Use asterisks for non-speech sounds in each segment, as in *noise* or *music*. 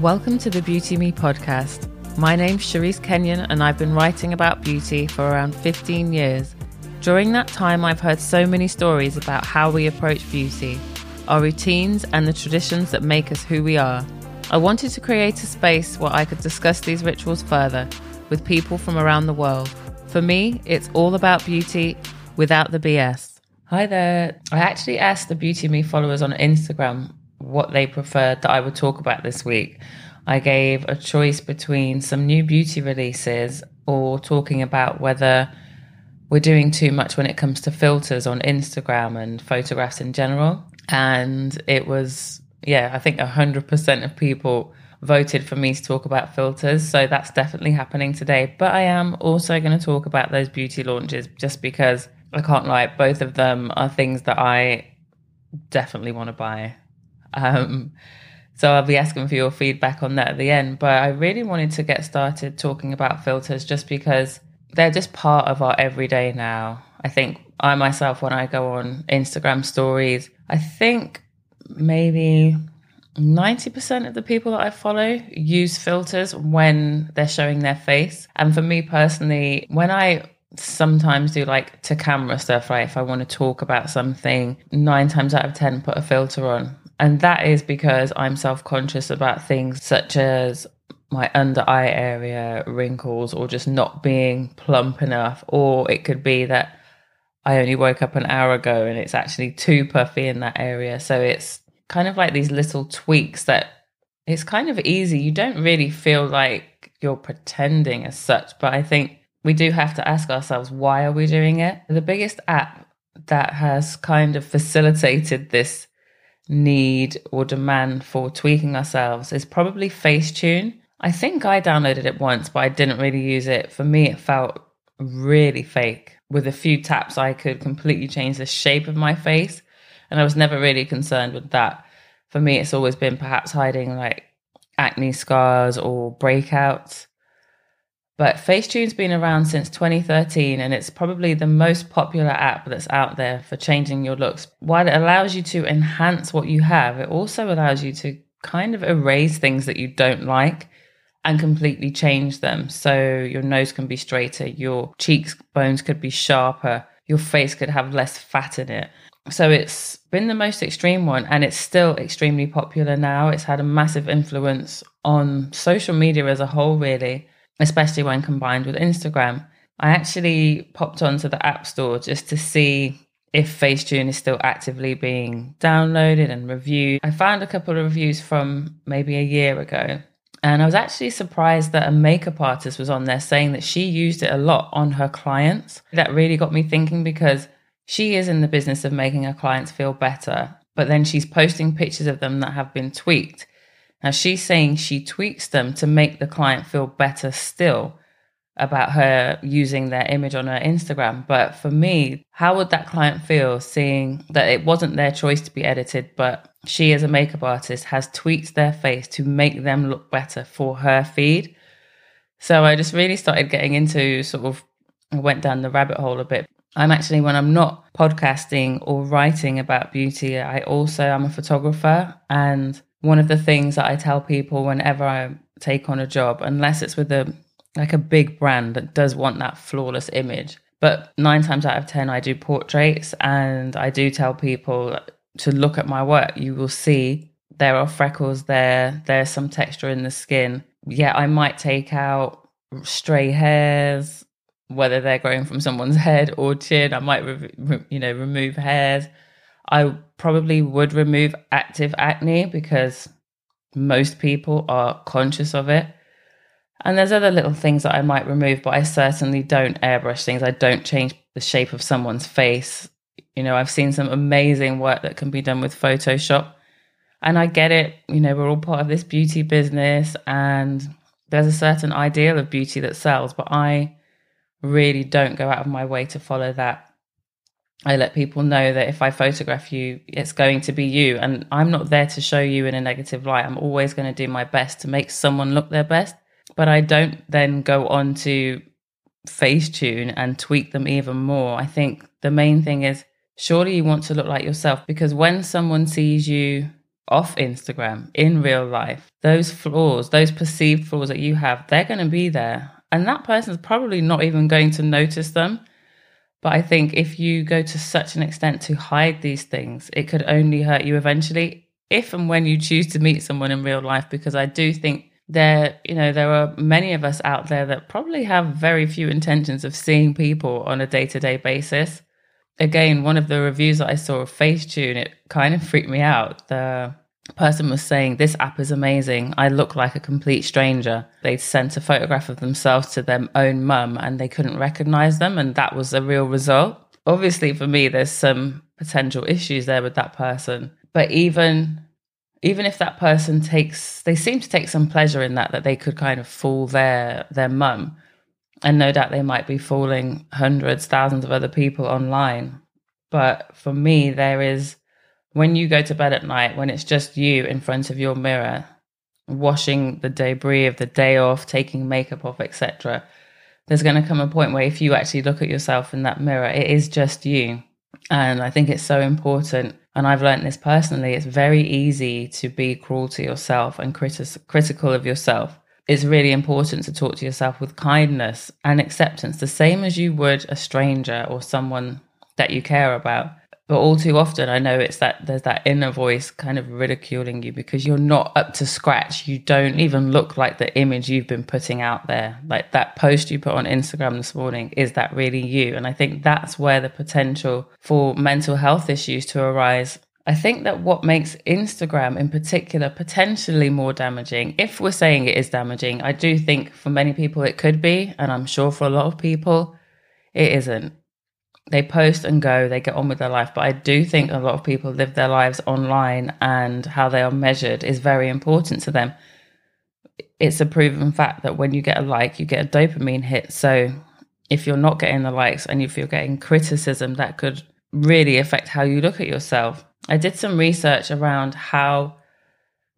Welcome to the Beauty Me podcast. My name's Cherise Kenyon, and I've been writing about beauty for around 15 years. During that time, I've heard so many stories about how we approach beauty, our routines, and the traditions that make us who we are. I wanted to create a space where I could discuss these rituals further with people from around the world. For me, it's all about beauty without the BS. Hi there. I actually asked the Beauty Me followers on Instagram what they preferred that I would talk about this week. I gave a choice between some new beauty releases or talking about whether we're doing too much when it comes to filters on Instagram and photographs in general. And it was, yeah, I think 100% of people voted for me to talk about filters. So that's definitely happening today. But I am also going to talk about those beauty launches just because I can't lie, both of them are things that I definitely want to buy. Um, so I'll be asking for your feedback on that at the end. But I really wanted to get started talking about filters just because they're just part of our everyday now. I think I myself, when I go on Instagram stories, I think maybe 90% of the people that I follow use filters when they're showing their face. And for me personally, when I sometimes do like to camera stuff, right? If I want to talk about something, nine times out of 10, put a filter on and that is because I'm self conscious about things such as my under eye area, wrinkles, or just not being plump enough. Or it could be that I only woke up an hour ago and it's actually too puffy in that area. So it's kind of like these little tweaks that it's kind of easy. You don't really feel like you're pretending as such, but I think we do have to ask ourselves why are we doing it? The biggest app that has kind of facilitated this need or demand for tweaking ourselves is probably Facetune. I think I downloaded it once, but I didn't really use it. For me, it felt really fake. With a few taps, I could completely change the shape of my face. And I was never really concerned with that. For me, it's always been perhaps hiding like acne scars or breakouts. But Facetune's been around since 2013 and it's probably the most popular app that's out there for changing your looks. While it allows you to enhance what you have, it also allows you to kind of erase things that you don't like and completely change them. So your nose can be straighter, your cheeks bones could be sharper, your face could have less fat in it. So it's been the most extreme one and it's still extremely popular now. It's had a massive influence on social media as a whole, really especially when combined with Instagram. I actually popped onto the App Store just to see if Facetune is still actively being downloaded and reviewed. I found a couple of reviews from maybe a year ago. And I was actually surprised that a makeup artist was on there saying that she used it a lot on her clients. That really got me thinking because she is in the business of making her clients feel better, but then she's posting pictures of them that have been tweaked. Now she's saying she tweaks them to make the client feel better still about her using their image on her Instagram. But for me, how would that client feel seeing that it wasn't their choice to be edited, but she, as a makeup artist, has tweaked their face to make them look better for her feed? So I just really started getting into sort of, I went down the rabbit hole a bit. I'm actually, when I'm not podcasting or writing about beauty, I also am a photographer and one of the things that I tell people whenever I take on a job, unless it's with a like a big brand that does want that flawless image. But nine times out of 10, I do portraits and I do tell people to look at my work. You will see there are freckles there, there's some texture in the skin. Yeah, I might take out stray hairs, whether they're growing from someone's *laughs* head or chin. I might, you know, remove hairs. I probably would remove active acne because most people are conscious of it. And there's other little things that I might remove, but I certainly don't airbrush things. I don't change the shape of someone's face. You know, I've seen some amazing work that can be done with Photoshop. And I get it, you know, we're all part of this beauty business and there's a certain ideal of beauty that sells, but I really don't go out of my way to follow that. I let people know that if I photograph you, it's going to be you. And I'm not there to show you in a negative light. I'm always going to do my best to make someone look their best. But I don't then go on to Facetune and tweak them even more. I think the main thing is surely you want to look like yourself because when someone sees you off Instagram in real life, those flaws, those perceived flaws that you have, they're going to be there. And that person's probably not even going to notice them. But I think if you go to such an extent to hide these things, it could only hurt you eventually if and when you choose to meet someone in real life, because I do think there, you know, there are many of us out there that probably have very few intentions of seeing people on a day to day basis. Again, one of the reviews that I saw of Facetune, it kind of freaked me out. The person was saying, This app is amazing. I look like a complete stranger. They'd sent a photograph of themselves to their own mum and they couldn't recognize them. And that was a real result. Obviously, for me, there's some potential issues there with that person but even even if that person takes they seem to take some pleasure in that that they could kind of fool their their mum and no doubt they might be fooling hundreds thousands of other people online but for me there is when you go to bed at night when it's just you in front of your mirror washing the debris of the day off taking makeup off etc there's going to come a point where if you actually look at yourself in that mirror it is just you and i think it's so important and I've learned this personally, it's very easy to be cruel to yourself and criti- critical of yourself. It's really important to talk to yourself with kindness and acceptance, the same as you would a stranger or someone that you care about. But all too often, I know it's that there's that inner voice kind of ridiculing you because you're not up to scratch. You don't even look like the image you've been putting out there. Like that post you put on Instagram this morning, is that really you? And I think that's where the potential for mental health issues to arise. I think that what makes Instagram in particular potentially more damaging, if we're saying it is damaging, I do think for many people it could be. And I'm sure for a lot of people, it isn't they post and go, they get on with their life. But I do think a lot of people live their lives online and how they are measured is very important to them. It's a proven fact that when you get a like, you get a dopamine hit. So if you're not getting the likes and if you're getting criticism, that could really affect how you look at yourself. I did some research around how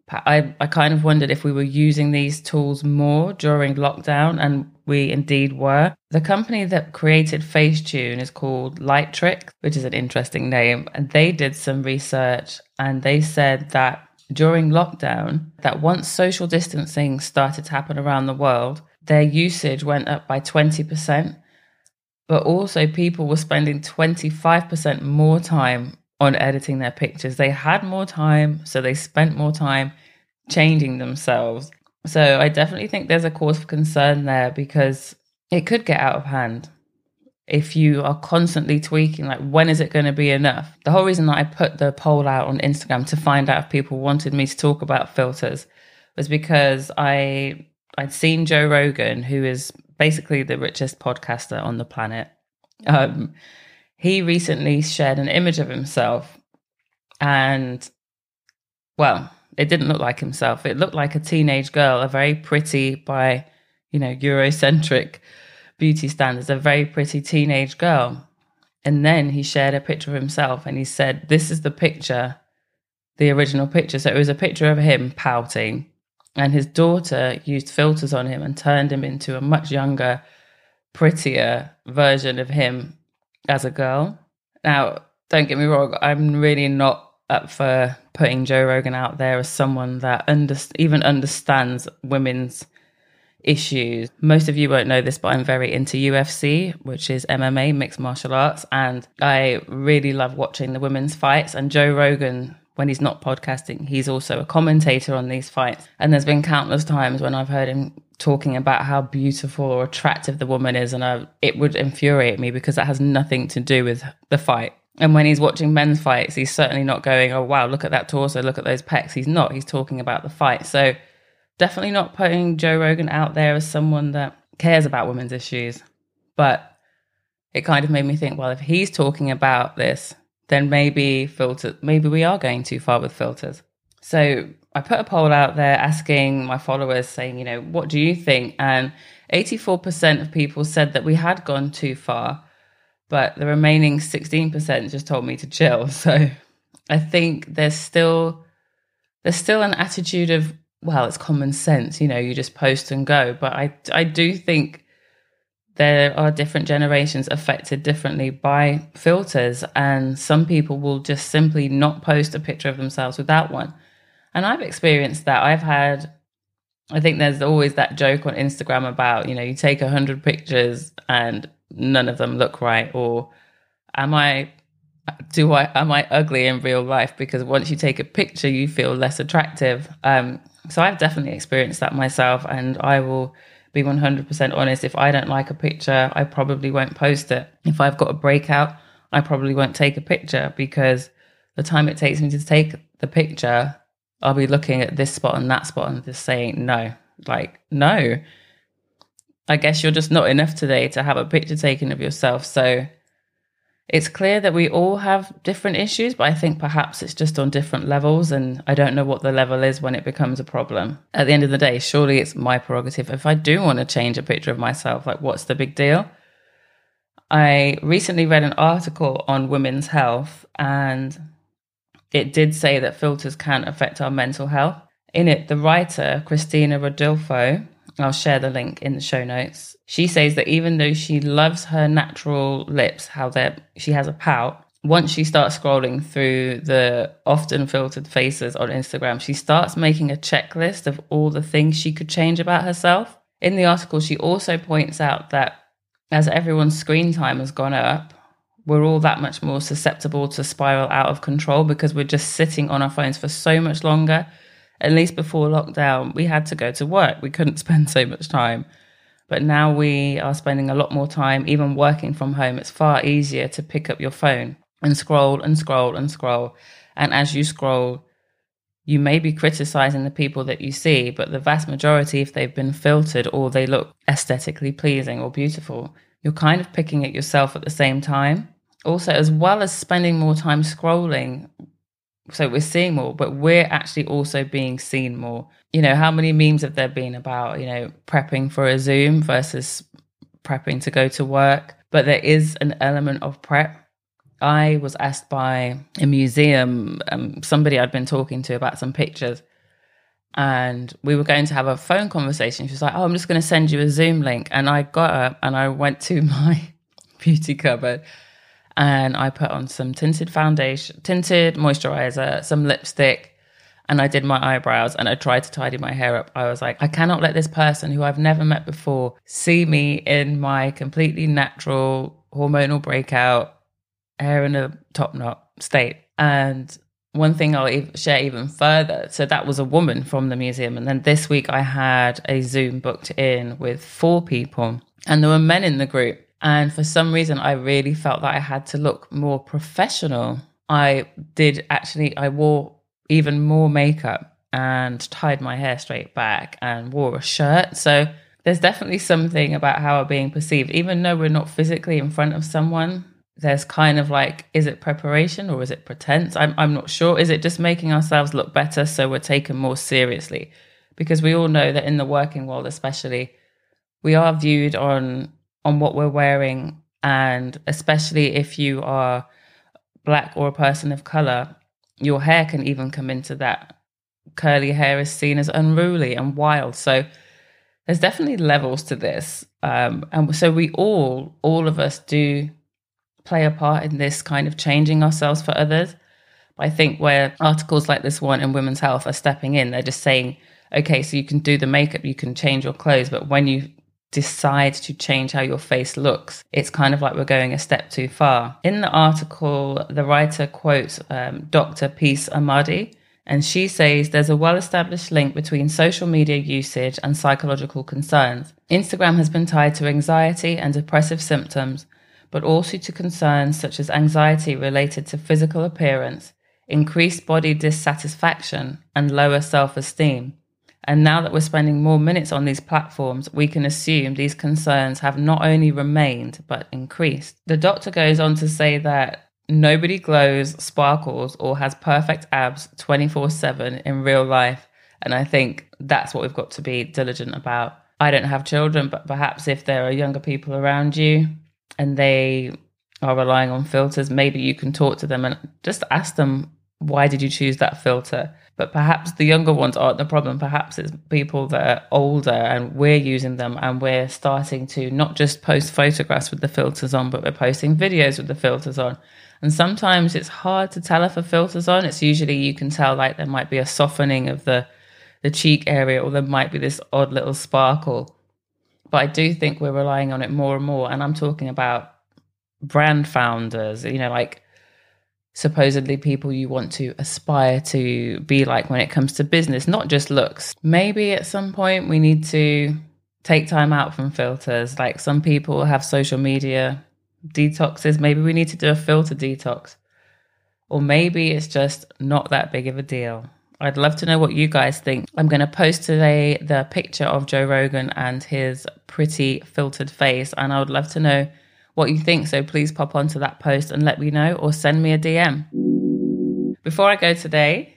I, I kind of wondered if we were using these tools more during lockdown, and we indeed were. The company that created Facetune is called Lightrick, which is an interesting name, and they did some research and they said that during lockdown, that once social distancing started to happen around the world, their usage went up by 20%, but also people were spending 25% more time on editing their pictures. They had more time, so they spent more time changing themselves. So I definitely think there's a cause for concern there because it could get out of hand if you are constantly tweaking like when is it going to be enough? The whole reason that i put the poll out on instagram to find out if people wanted me to talk about filters was because i i'd seen joe rogan who is basically the richest podcaster on the planet. Um, he recently shared an image of himself and well it didn't look like himself. It looked like a teenage girl a very pretty by you know eurocentric beauty standards a very pretty teenage girl. And then he shared a picture of himself and he said this is the picture the original picture. So it was a picture of him pouting. And his daughter used filters on him and turned him into a much younger prettier version of him as a girl. Now, don't get me wrong, I'm really not up for putting Joe Rogan out there as someone that under- even understands women's issues. Most of you won't know this, but I'm very into UFC, which is MMA, mixed martial arts, and I really love watching the women's fights. And Joe Rogan, when he's not podcasting, he's also a commentator on these fights. And there's been countless times when I've heard him talking about how beautiful or attractive the woman is, and I, it would infuriate me because that has nothing to do with the fight. And when he's watching men's fights, he's certainly not going, "Oh wow, look at that torso, look at those pecs." He's not. He's talking about the fight. So definitely not putting Joe Rogan out there as someone that cares about women's issues. But it kind of made me think, well, if he's talking about this, then maybe filter, maybe we are going too far with filters. So I put a poll out there asking my followers, saying, you know, what do you think? And 84% of people said that we had gone too far, but the remaining 16% just told me to chill. *laughs* So I think there's still there's still an attitude of well, it's common sense, you know, you just post and go. But I I do think there are different generations affected differently by filters, and some people will just simply not post a picture of themselves without one And I've experienced that. I've had, I think there's always that joke on Instagram about, you know, you take a hundred pictures and none of them look right. Or am I, do I, am I ugly in real life? Because once you take a picture, you feel less attractive. Um, so I've definitely experienced that myself. And I will be 100% honest. If I don't like a picture, I probably won't post it. If I've got a breakout, I probably won't take a picture because the time it takes me to take the picture, I'll be looking at this spot and that spot and just saying, no, like, no. I guess you're just not enough today to have a picture taken of yourself. So it's clear that we all have different issues, but I think perhaps it's just on different levels. And I don't know what the level is when it becomes a problem. At the end of the day, surely it's my prerogative. If I do want to change a picture of myself, like, what's the big deal? I recently read an article on women's health and it did say that filters can affect our mental health. In it, the writer, Christina Rodolfo, I'll share the link in the show notes. She says that even though she loves her natural lips, how they're, she has a pout, once she starts scrolling through the often filtered faces on Instagram, she starts making a checklist of all the things she could change about herself. In the article, she also points out that as everyone's screen time has gone up, we're all that much more susceptible to spiral out of control because we're just sitting on our phones for so much longer. At least before lockdown, we had to go to work. We couldn't *laughs* spend so much time. But now we are spending a lot more time, even working from home. It's far easier to pick up your phone and scroll and scroll and scroll. And as you scroll, you may be criticizing the people that you see, but the vast majority, if they've been filtered or they look aesthetically pleasing or beautiful, you're kind of picking at yourself at the same time also as well as spending more time scrolling so we're seeing more but we're actually also being seen more. You know how many memes have there been about you know prepping for a zoom versus prepping to go to work? But there is an element of prep. I was asked by a museum um, somebody i'd been talking to about some pictures and we were going to have a phone conversation. She was like oh i'm just going to send you a zoom link. And i got up and i went to *laughs* my beauty cupboard and I put on some tinted foundation, tinted moisturizer, some lipstick, and I did my eyebrows and I tried to tidy my hair up. I was like, I cannot let this person who I've never met before see me in my completely natural hormonal breakout, hair in a top knot state. And one thing I'll share even further. So that was a woman from the museum. And then this week I had a Zoom booked in with four people and there were men in the group. And for some reason, I really felt that I had to look more professional. I did actually, I wore even more makeup and tied my hair straight back and wore a shirt. So there's definitely something about how we're being perceived, even though we're not physically in front of someone. There's kind of like, is it preparation or is it pretense? I'm, I'm not sure. Is it just making ourselves look better so we're taken more seriously? Because we all know that in the working world, especially, we are viewed on on what we're wearing. And especially if you are black or a person of color, your hair can even come into that. Curly hair is seen as unruly and wild. So there's definitely levels to this. Um, and so we all, all of us do play a part in this kind of changing ourselves for others. But I think where articles like this one in Women's Health are stepping in, they're just saying, okay, so you can do the makeup, you can change your clothes, but when you decide to change how your face looks, it's kind of like we're going a step too far. In the article, the writer quotes um, Dr. Peace Amadi, and she says there's a well established link between social media usage and psychological concerns. Instagram has been tied to anxiety and depressive symptoms, but also to concerns such as anxiety related to physical appearance, increased body dissatisfaction, and lower self esteem. And now that we're spending more minutes on these platforms, we can assume these concerns have not only remained, but increased. The doctor goes on to say that nobody glows, sparkles, or has perfect abs 24 7 in real life. And I think that's what we've got to be diligent about. I don't have children, but perhaps if there are younger people around you and they are relying on filters, maybe you can talk to them and just ask them why did you choose that filter? But perhaps the younger ones aren't the problem. Perhaps it's people that are older and we're using them and we're starting to not just post photographs with the filters on, but we're posting videos with the filters on. And sometimes it's hard to tell if a filter's on. It's usually you can tell like there might be a softening of the the cheek area or there might be this odd little sparkle. But I do think we're relying on it more and more. And I'm talking about brand founders, you know, like supposedly people you want to aspire to be like when it comes to business, not just looks. Maybe at some point we need to take time out from filters. Like some people have social media detoxes. Maybe we need to do a filter detox. Or maybe it's just not that big of a deal. I'd love to know what you guys think. I'm going to post today the picture of Joe Rogan and his pretty filtered face. And I would love to know what you think. So please pop onto that post and let me know or send me a DM. Before I go today,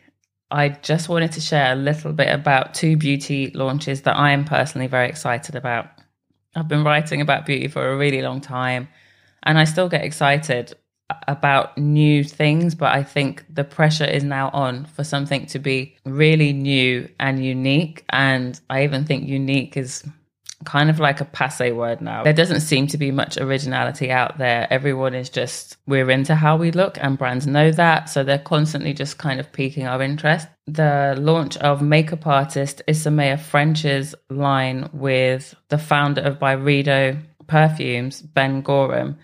I just wanted to share a little bit about two beauty launches that I am personally very excited about. I've been writing about beauty for a really long time and I still get excited about new things, but I think the pressure is now on for something to be really new and unique. And I even think unique is kind of like a passe word now. There doesn't seem to be much originality out there. Everyone is just, we're into how we look, and brands know that. So they're constantly just kind of piquing our interest. The launch of makeup artist Isamaya French's line with the founder of Byredo Perfumes, Ben Gorham,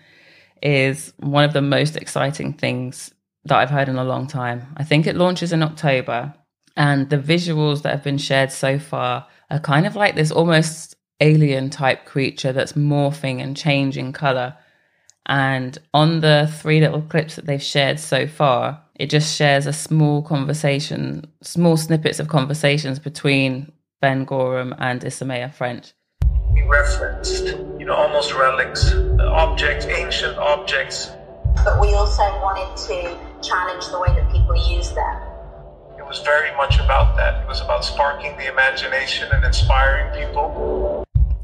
is one of the most exciting things that I've heard in a long time. I think it launches in October, and the visuals that have been shared so far are kind of like this almost alien type creature that's morphing and changing color. And on the three little clips that they've shared so far, it just shares a small conversation, small snippets of conversations between Ben Gorham and Isamaya French. We referenced, you know, almost relics, objects, ancient objects. But we also wanted to challenge the way that people use them. It was very much about that. It was about sparking the imagination and inspiring people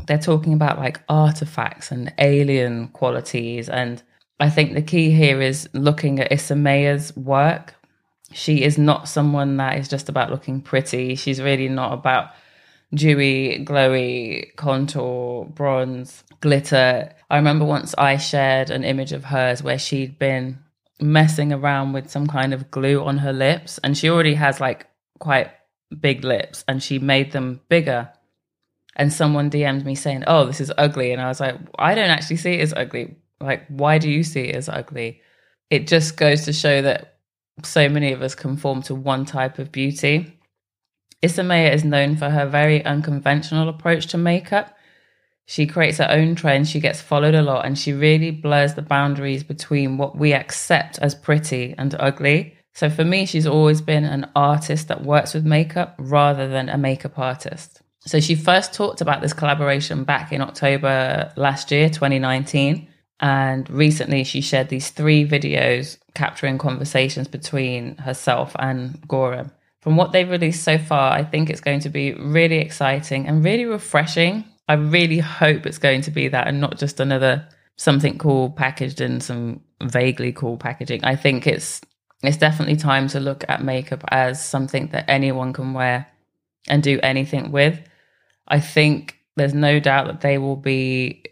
they're talking about like artifacts and alien qualities. And I think the key here is looking at Isamaya's work. She is not someone that is just about looking pretty. She's really not about dewy, glowy contour, bronze, glitter. I remember once I shared an image of hers where she'd been messing around with some kind of glue on her lips, and she already has like quite big lips, and she made them bigger and someone DM'd me saying, "Oh, this is ugly," and I was like, "I don't actually see it as ugly. Like, why do you see it as ugly?" It just goes to show that so many of us conform to one type of beauty. Isamaya is known for her very unconventional approach to makeup. She creates her own trends, she gets followed a lot, and she really blurs the boundaries between what we accept as pretty and ugly. So for me, she's always been an artist that works with makeup rather than a makeup artist. So she first talked about this collaboration back in October last year, 2019. And recently she shared these three videos capturing conversations between herself and Gorham. From what they've released so far, I think it's going to be really exciting and really refreshing. I really hope it's going to be that and not just another something cool packaged in some vaguely cool packaging. I think it's it's definitely time to look at makeup as something that anyone can wear and do anything with. I think there's no doubt that they will be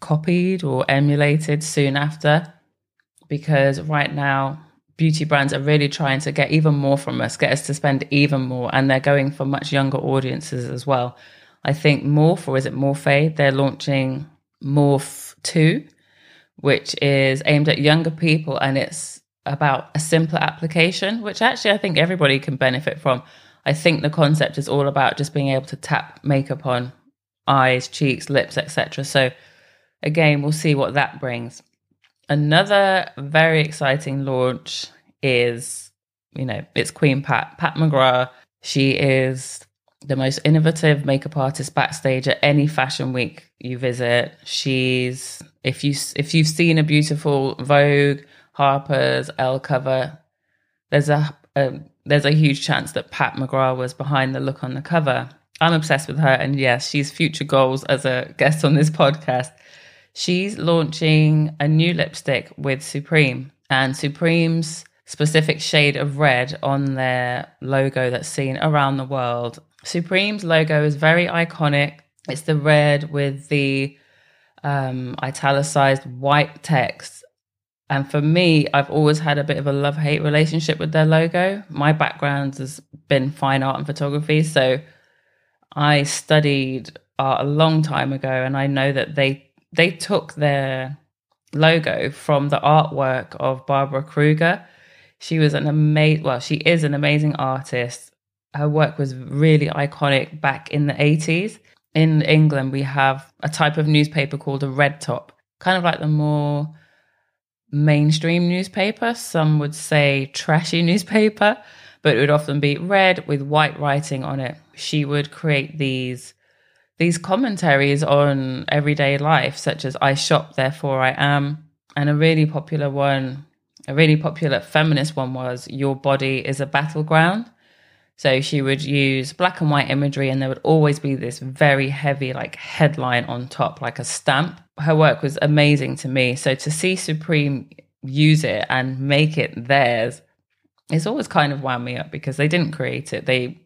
copied or emulated soon after because right now beauty brands are really trying to get even more from us, get us to spend even more, and they're going for much younger audiences as well. I think Morph, or is it Morphe? They're launching Morph 2, which is aimed at younger people and it's about a simpler application, which actually I think everybody can benefit from. I think the concept is all about just being able to tap makeup on eyes, cheeks, lips, etc. So again, we'll see what that brings. Another very exciting launch is, you know, it's Queen Pat, Pat McGrath. She is the most innovative makeup artist backstage at any fashion week you visit. She's if you if you've seen a beautiful Vogue, Harper's, Elle cover, there's a, a there's a huge chance that Pat McGrath was behind the look on the cover. I'm obsessed with her, and yes, she's future goals as a guest on this podcast. She's launching a new lipstick with Supreme, and Supreme's specific shade of red on their logo that's seen around the world. Supreme's logo is very iconic. It's the red with the um, italicized white text. And for me, I've always had a bit of a love hate relationship with their logo. My background has been fine art and photography. So I studied art a long time ago, and I know that they they took their logo from the artwork of Barbara Kruger. She was an amazing, well, she is an amazing artist. Her work was really iconic back in the 80s. In England, we have a type of newspaper called a red top, kind of like the more mainstream newspaper. Some would say trashy newspaper, but it would often be red with white writing on it. She would create these these commentaries on everyday life, such as I shop, therefore I am. And a really popular one, a really popular feminist one was Your Body is a Battleground. So she would use black and white imagery, and there would always be this very heavy, like headline on top, like a stamp. Her work was amazing to me. So to see Supreme use it and make it theirs, it's always kind of wound me up because they didn't create it. They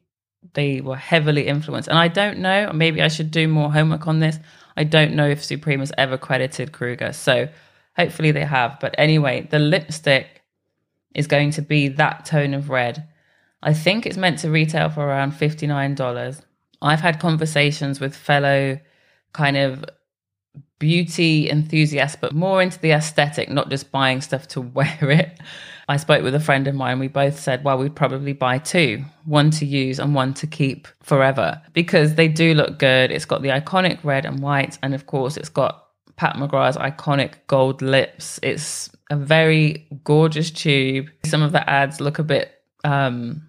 they were heavily influenced. And I don't know, maybe I should do more homework on this. I don't know if Supreme has ever credited Kruger. So hopefully they have. But anyway, the lipstick is going to be that tone of red. I think it's meant to retail for around $59. I've had conversations with fellow kind of beauty enthusiasts, but more into the aesthetic, not just buying stuff to *laughs* wear it. I spoke with a friend of mine. We both said, well, we'd probably buy two one to use and one to keep forever because they do look good. It's got the iconic red and white. And of course, it's got Pat McGrath's iconic gold lips. It's a very gorgeous tube. Some of the ads look a bit, um,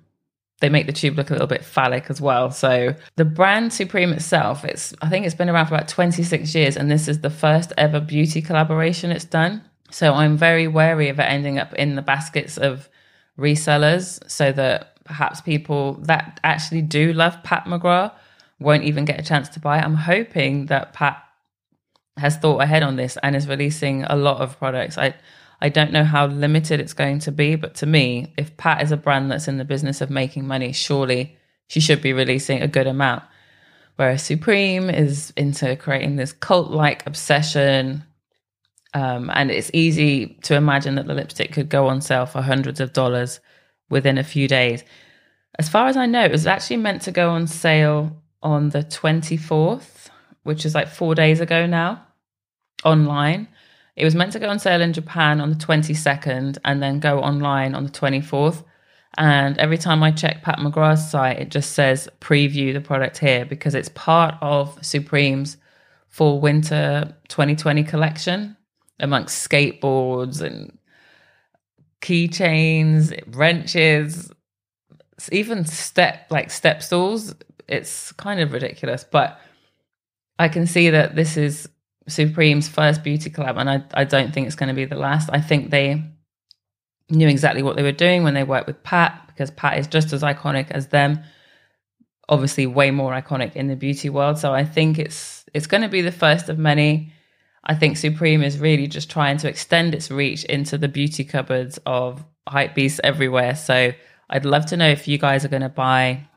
they make the tube look a little bit phallic as well. So the brand Supreme itself, it's I think it's been around for about 26 years, and this is the first ever beauty collaboration it's done. So I'm very wary of it ending up in the baskets of resellers so that perhaps people that actually do love Pat McGrath won't even get a chance to buy it. I'm hoping that Pat has thought ahead on this and is releasing a lot of products. I I don't know how limited it's going to be, but to me, if Pat is a brand that's in the business of making money, surely she should be releasing a good amount. Whereas Supreme is into creating this cult like obsession, um, and it's easy to imagine that the lipstick could go on sale for hundreds of dollars within a few days. As far as I know, it was actually meant to go on sale on the 24th, which is like four days ago now, online. It was meant to go on sale in Japan on the 22nd and then go online on the 24th. And every time I check Pat McGrath's site, it just says preview the product here because it's part of Supreme's fall winter 2020 collection amongst skateboards and keychains, wrenches, even step like step stools. It's kind of ridiculous, but I can see that this is Supreme's first beauty collab, and I, I don't think it's going to be the last. I think they knew exactly what they were doing when they worked with Pat, because Pat is just as iconic as them. Obviously, way more iconic in the beauty world. So I think it's it's going to be the first of many. I think Supreme is really just trying to extend its reach into the beauty cupboards of hype beasts everywhere. So I'd love to know if you guys are going to buy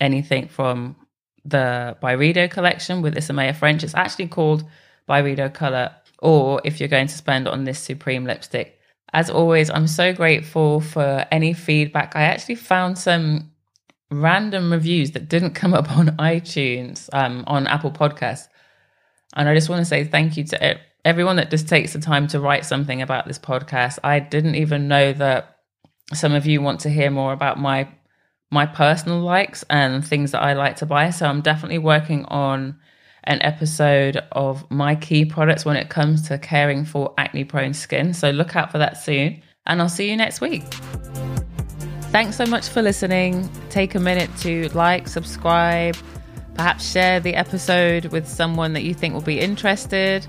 anything from the Byredo collection with Isamaya French. It's actually called Byredo Color, or if you're going to spend on this Supreme lipstick. As always, I'm so grateful for any feedback. I actually found some random reviews that didn't come up on *laughs* iTunes, um, on Apple Podcasts. And I just want to say thank you to everyone that just takes the time to write something about this podcast. I didn't even know that some of you want to hear more about my my personal likes and things that I like to buy. So I'm definitely working on an episode of my key products when it comes to caring for acne prone skin. So look out for that soon. And I'll see you next week. Thanks so much for listening. Take a minute to like, subscribe, Perhaps share the episode with someone that you think will be interested.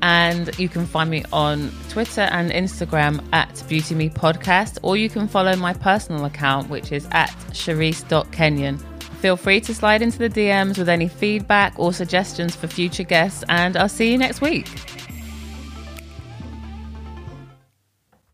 And you can find me on Twitter and Instagram at Beauty Me Podcast, or you can follow my personal account, which is at Cherise.Kenyon. Feel free to slide into the DMs with any feedback or suggestions for future guests, and I'll see you next week.